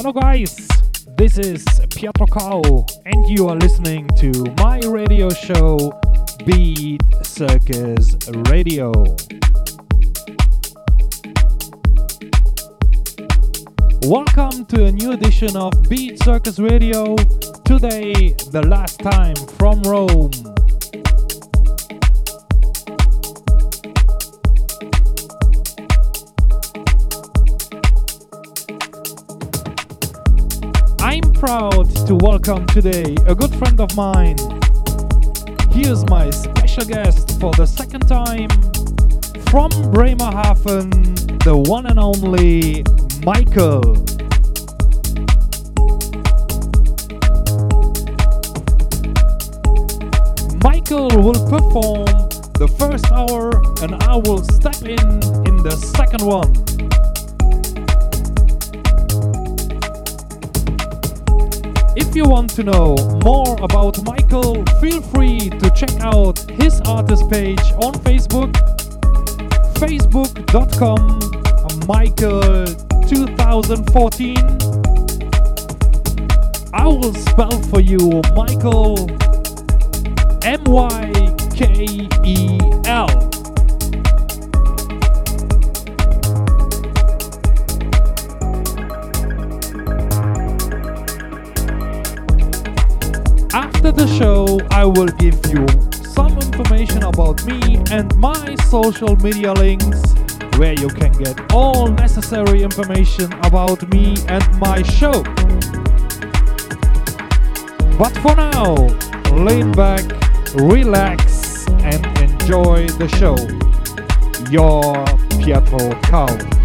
Hello, guys. This is Pietro Cao, and you are listening to my radio show, Beat Circus Radio. Welcome to a new edition of Beat Circus Radio. Today, the last time from Rome. To welcome today a good friend of mine. Here's my special guest for the second time from Bremerhaven, the one and only Mykel. Mykel will perform the first hour and I will step in in the second one. If you want to know more about Mykel, feel free to check out his artist page on Facebook, facebook.com Mykel 2014. I will spell for you Mykel M Y K E L. After the show, I will give you some information about me and my social media links where you can get all necessary information about me and my show. But for now, lean back, relax, and enjoy the show. Your Pietro Cao.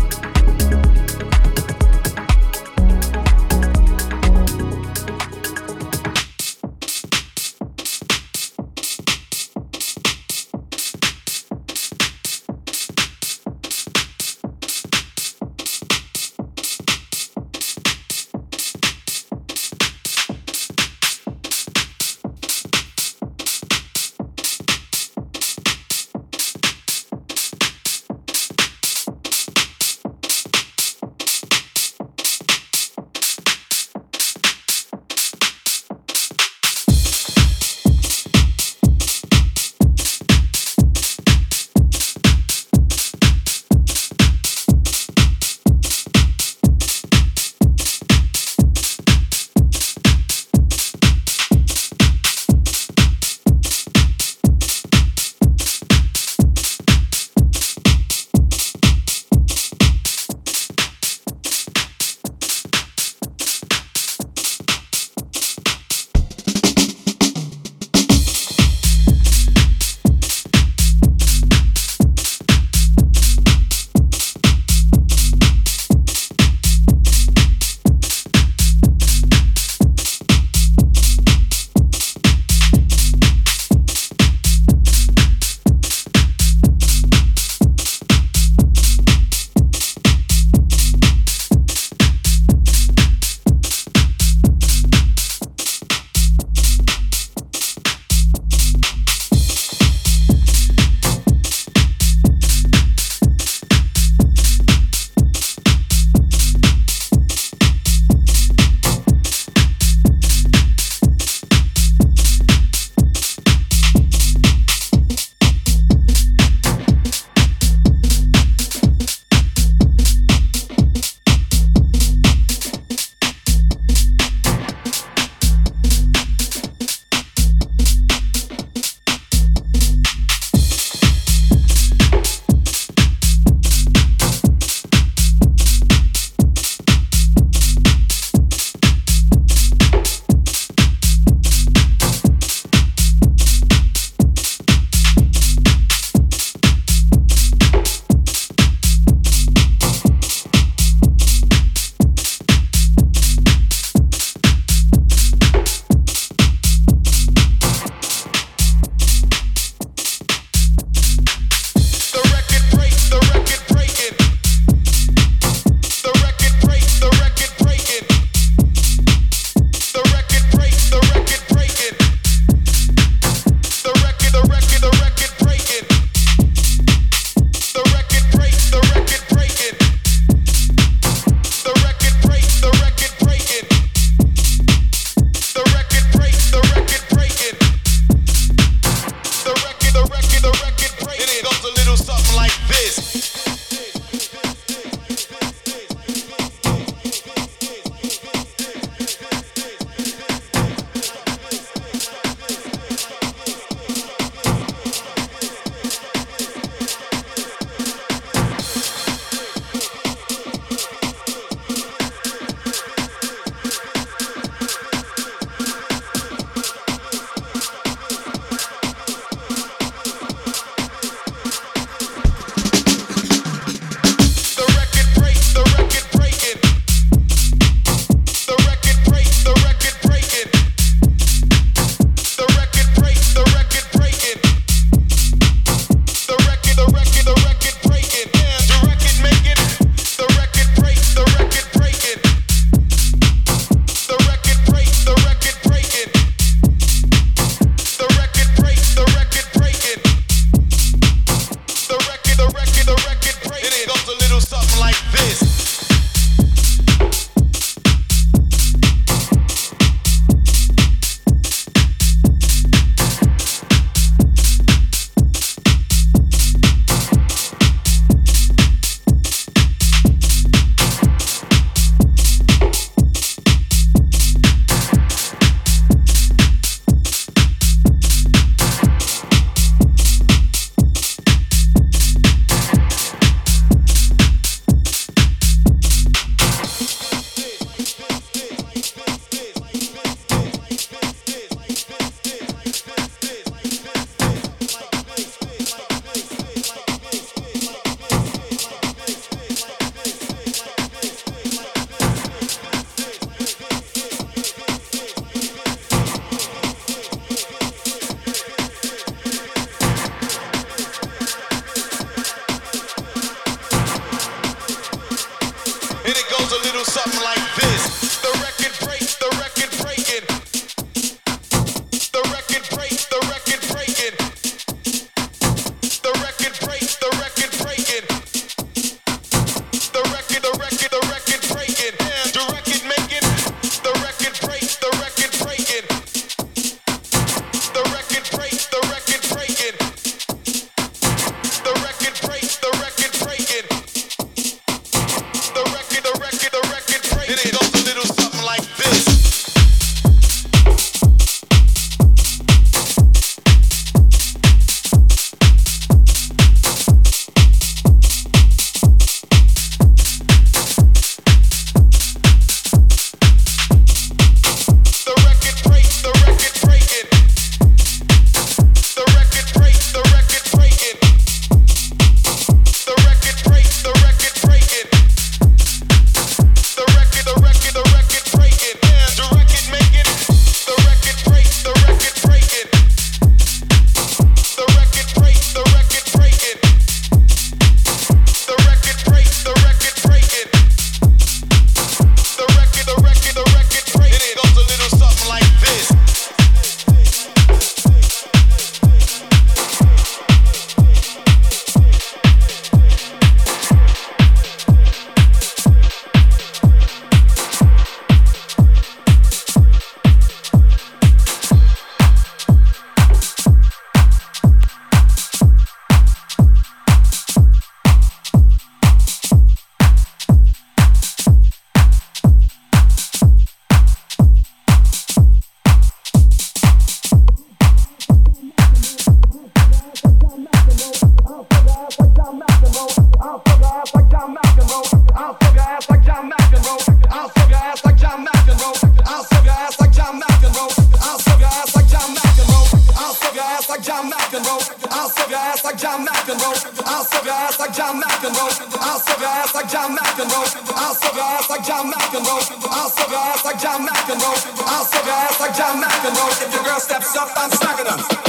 If your girl steps up, I'm smacking her.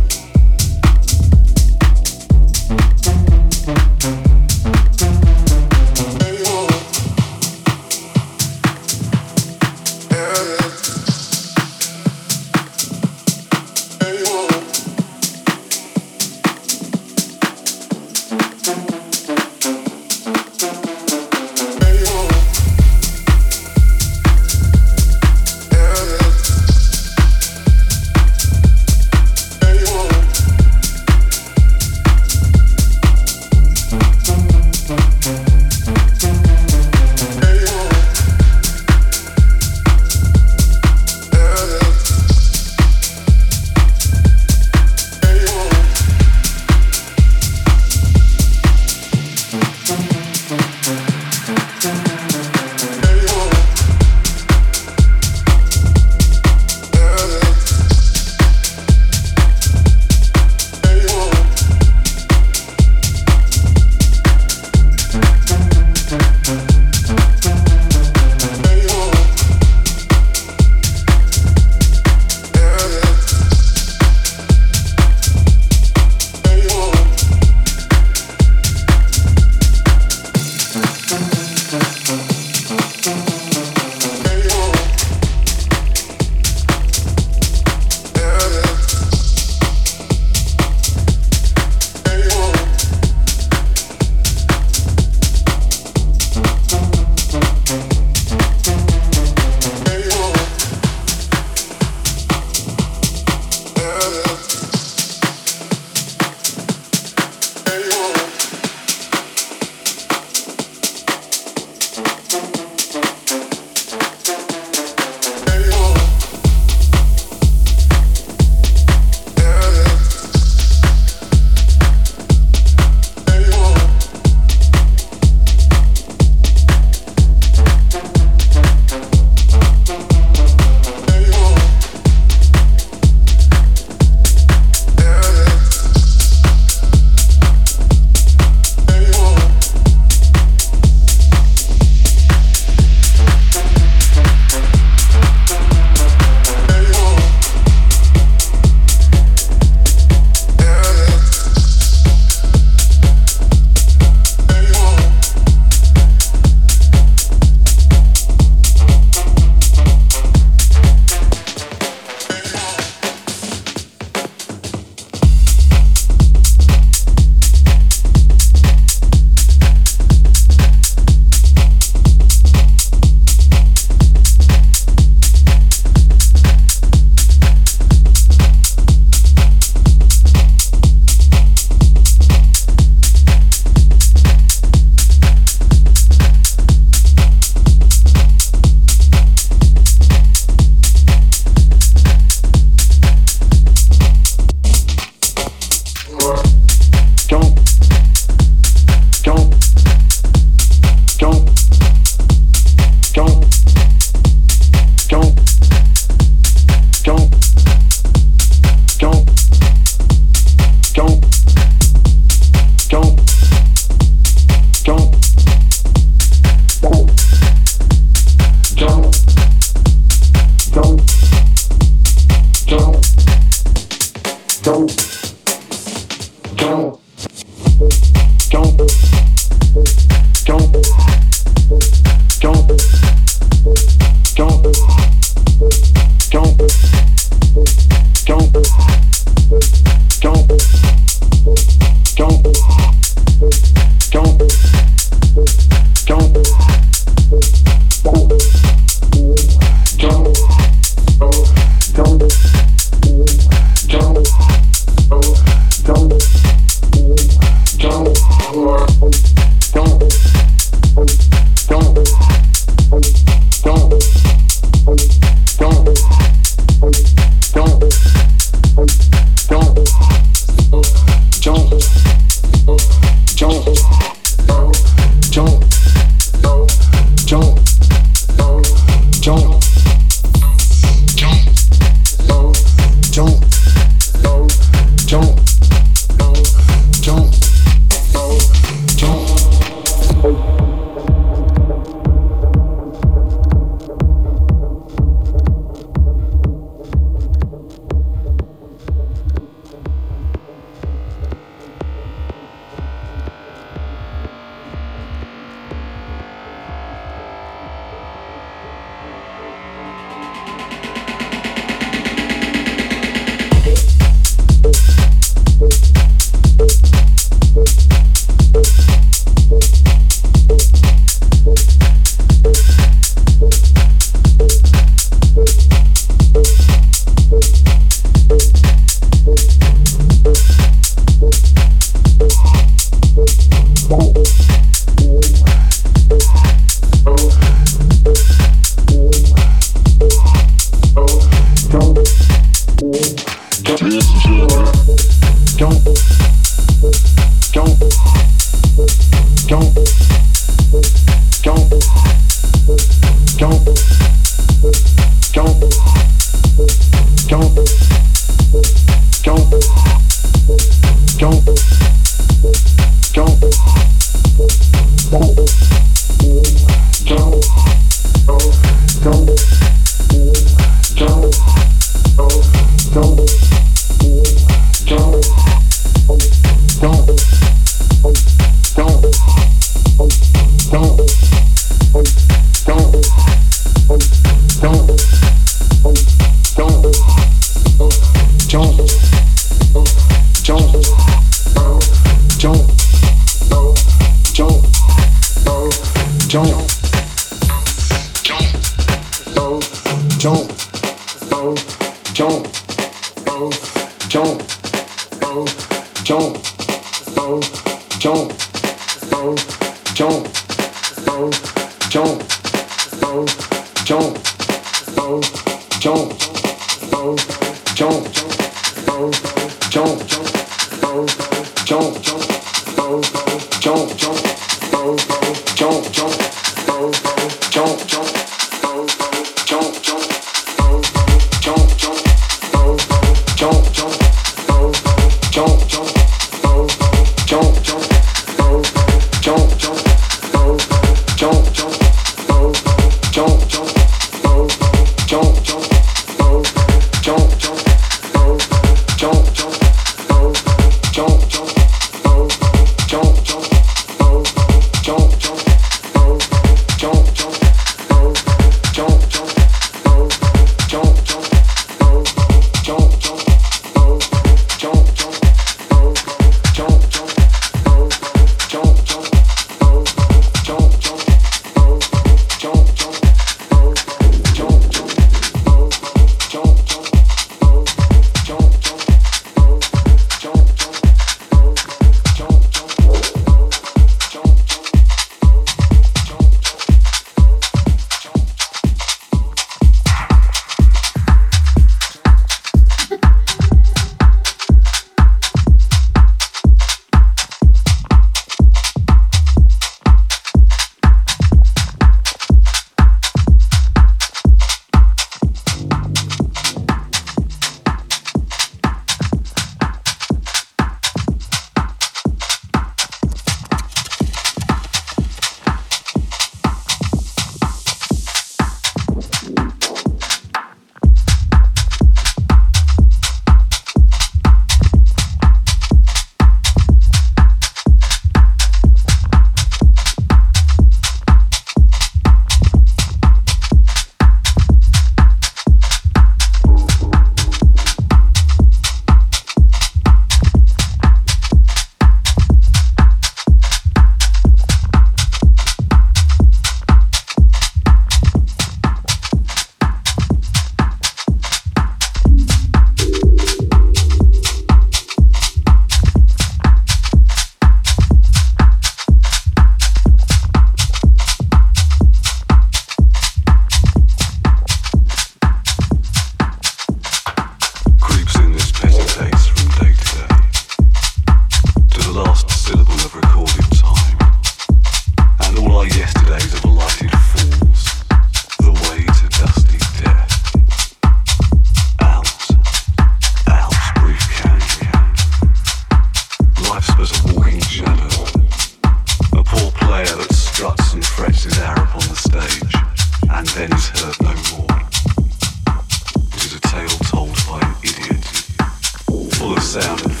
sound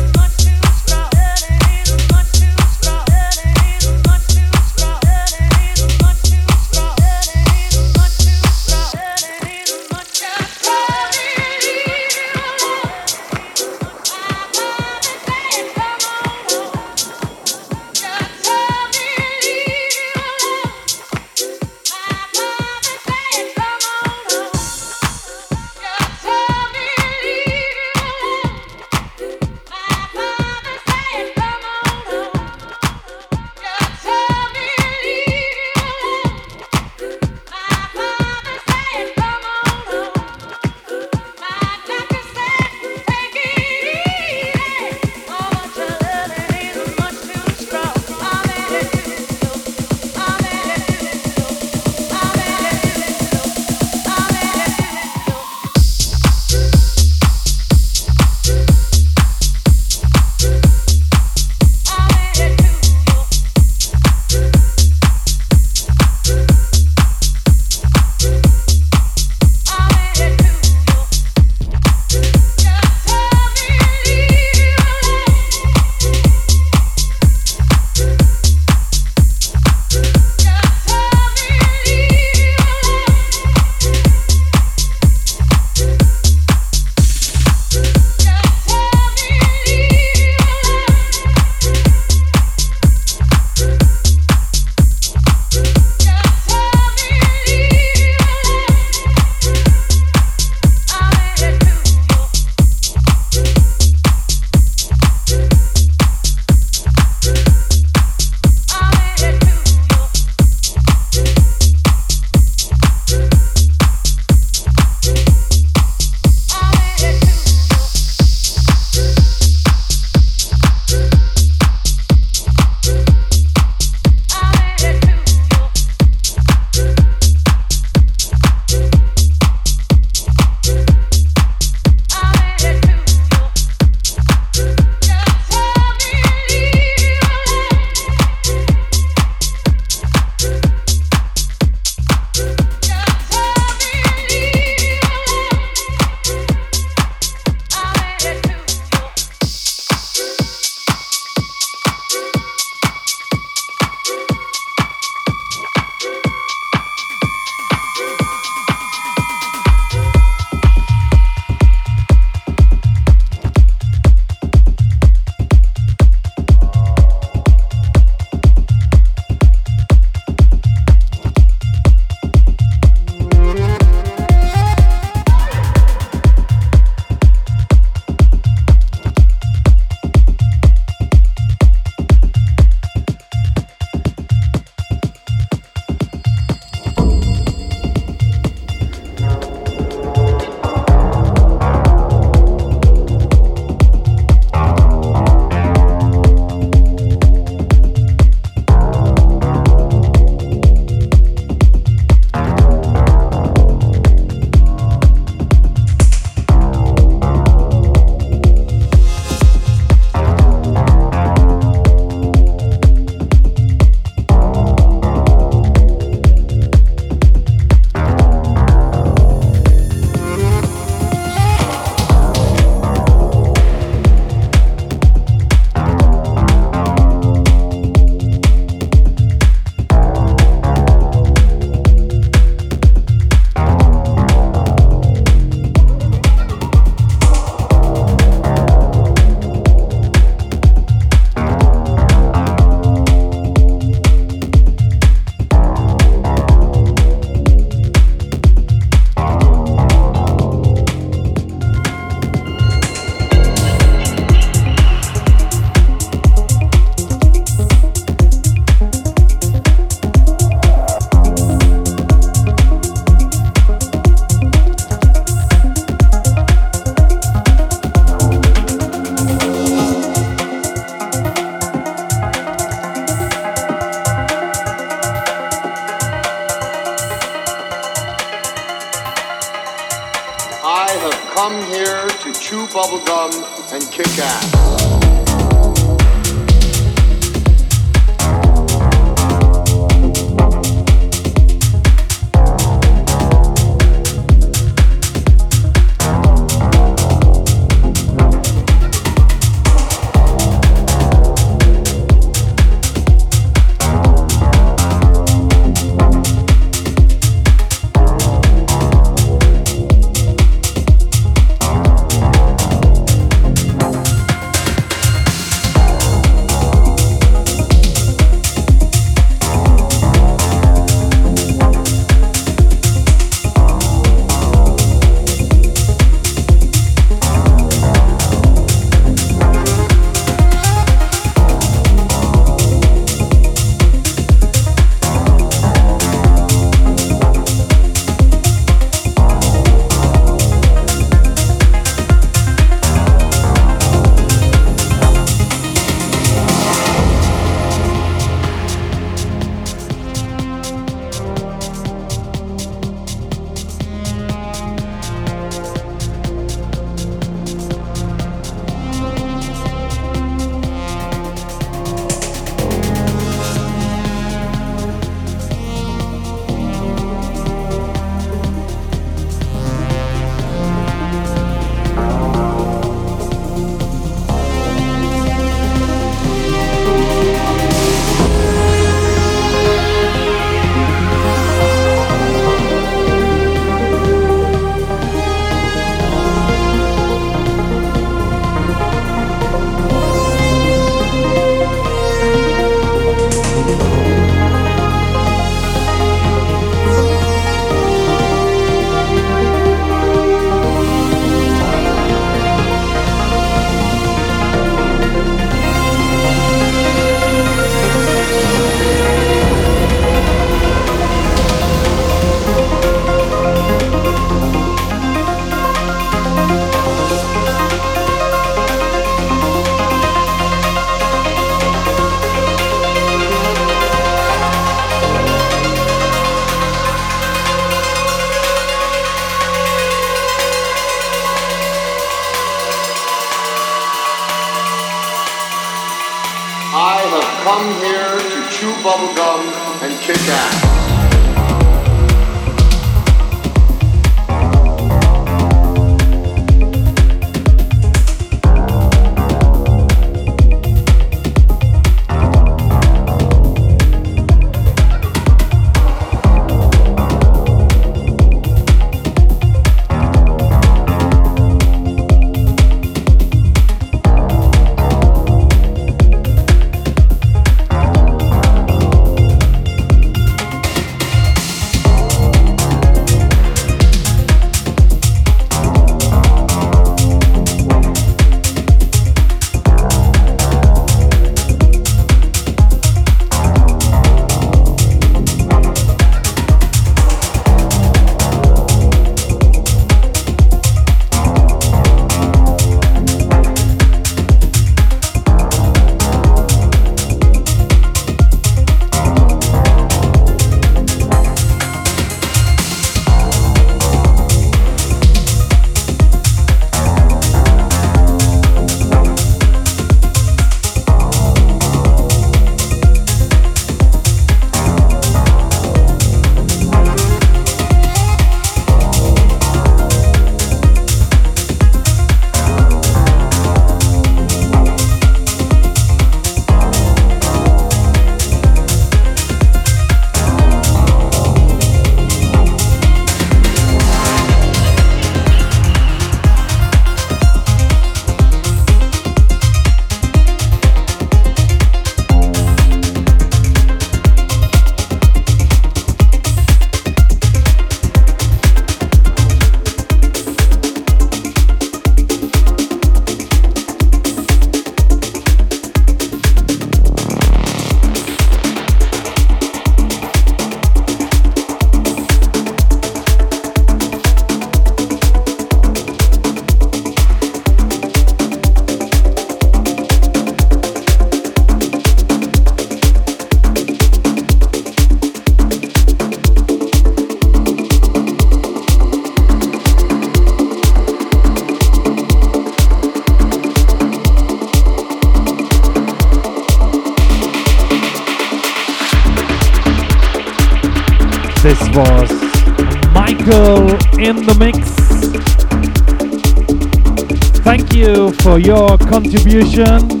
for your contribution.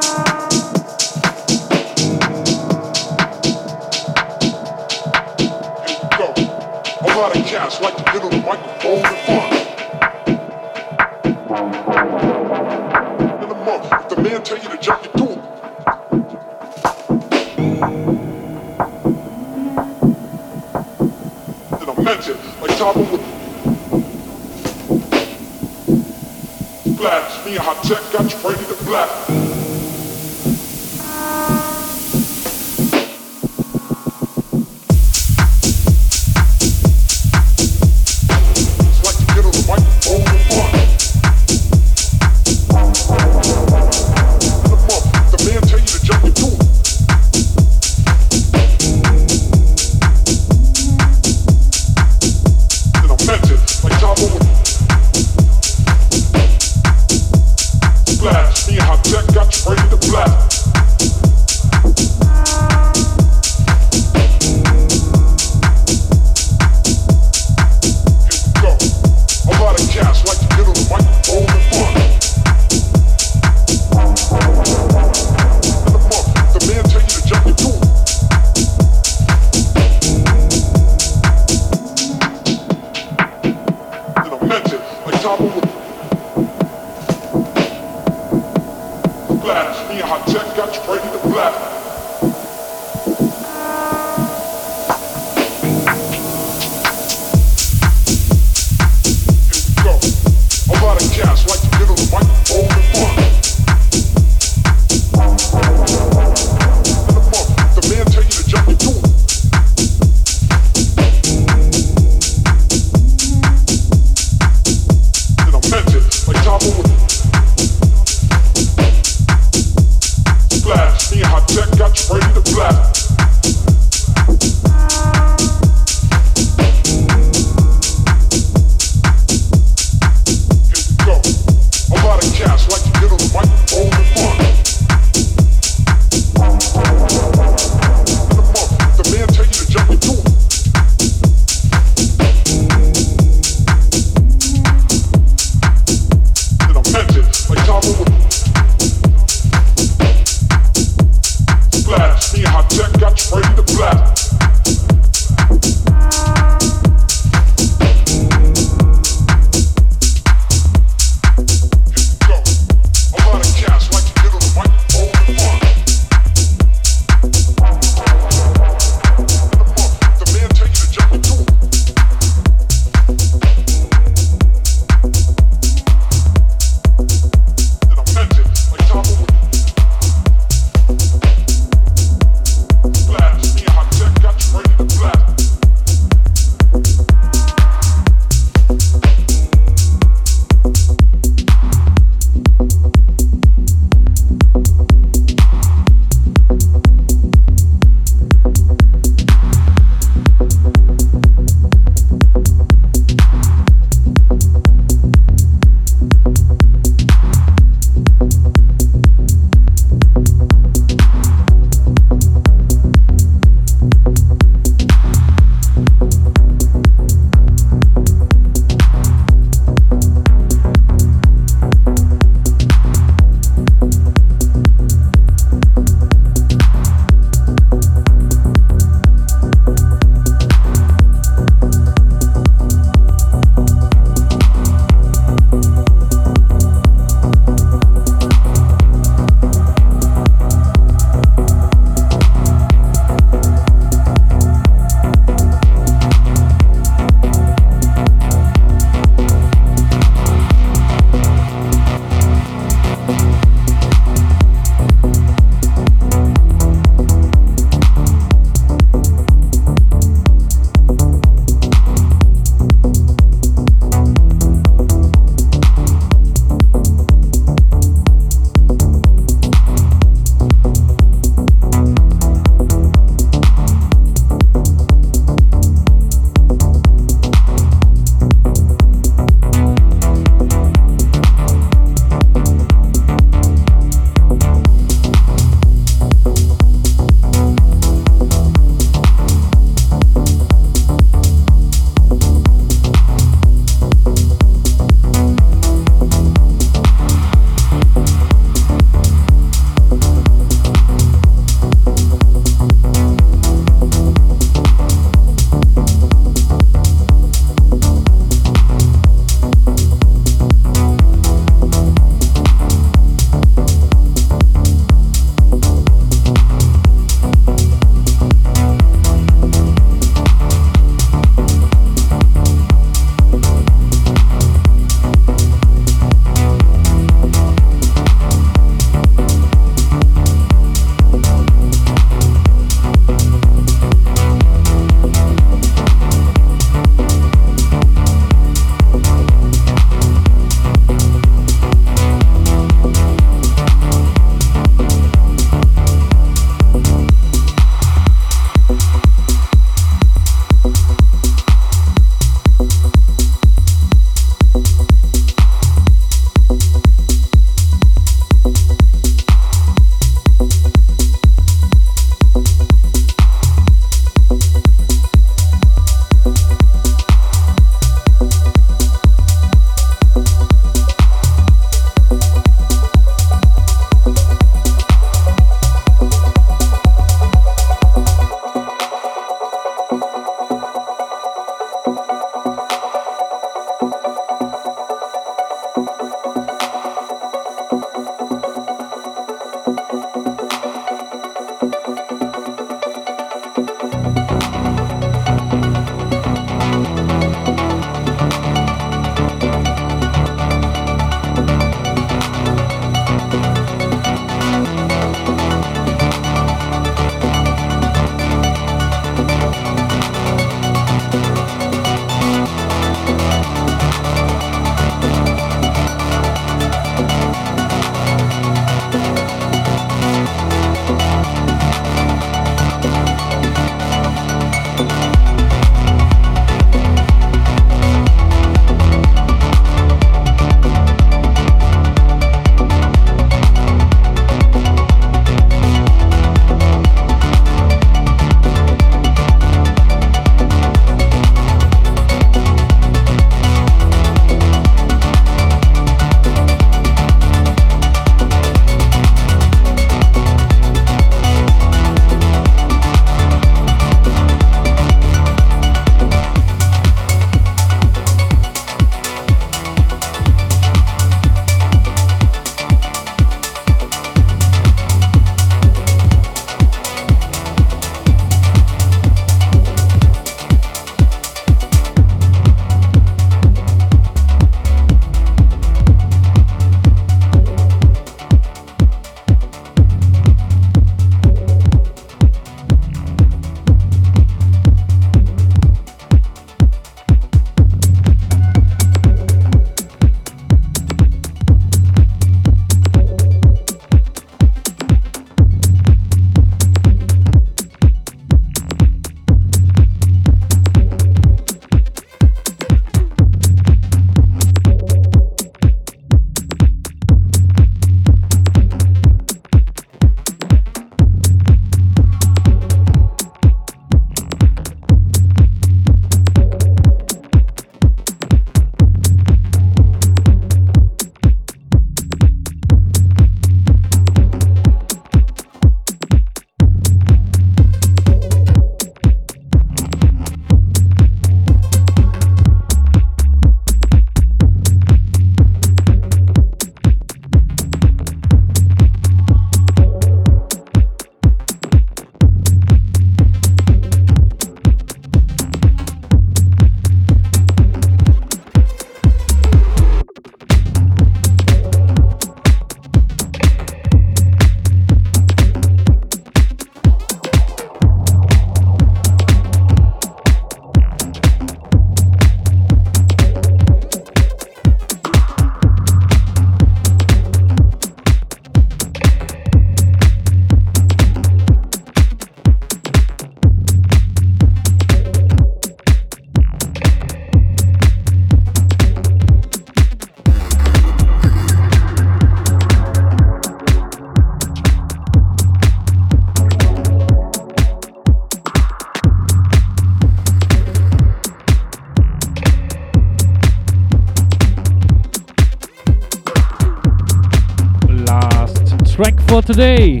Today.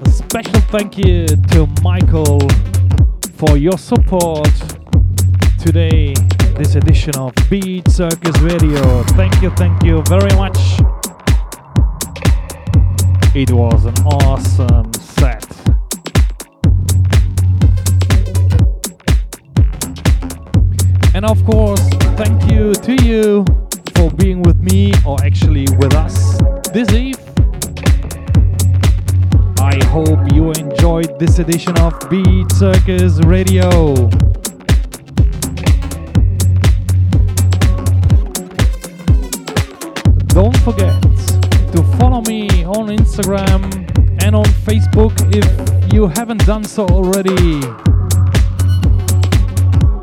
A special thank you to Mykel for your support today, this edition of Beat Circus Radio. Thank you, thank you very much. This edition of Beat Circus Radio. Don't forget to follow me on Instagram and on Facebook if you haven't done so already.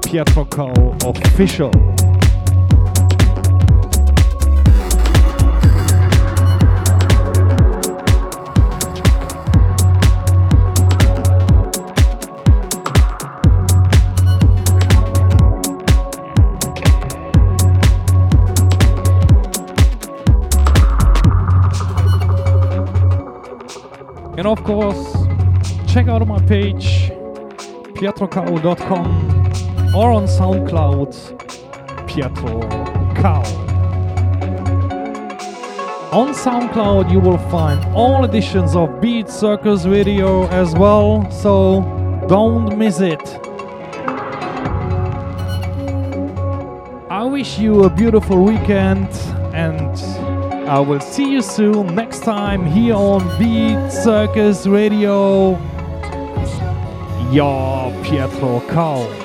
Pietro Official. And of course, check out my page, pietrocao.com or on SoundCloud, Pietro Cao. On SoundCloud, you will find all editions of Beat Circus video as well, so don't miss it. I wish you a beautiful weekend I will see you soon next time here on Beat Circus Radio. Your Pietro Cao.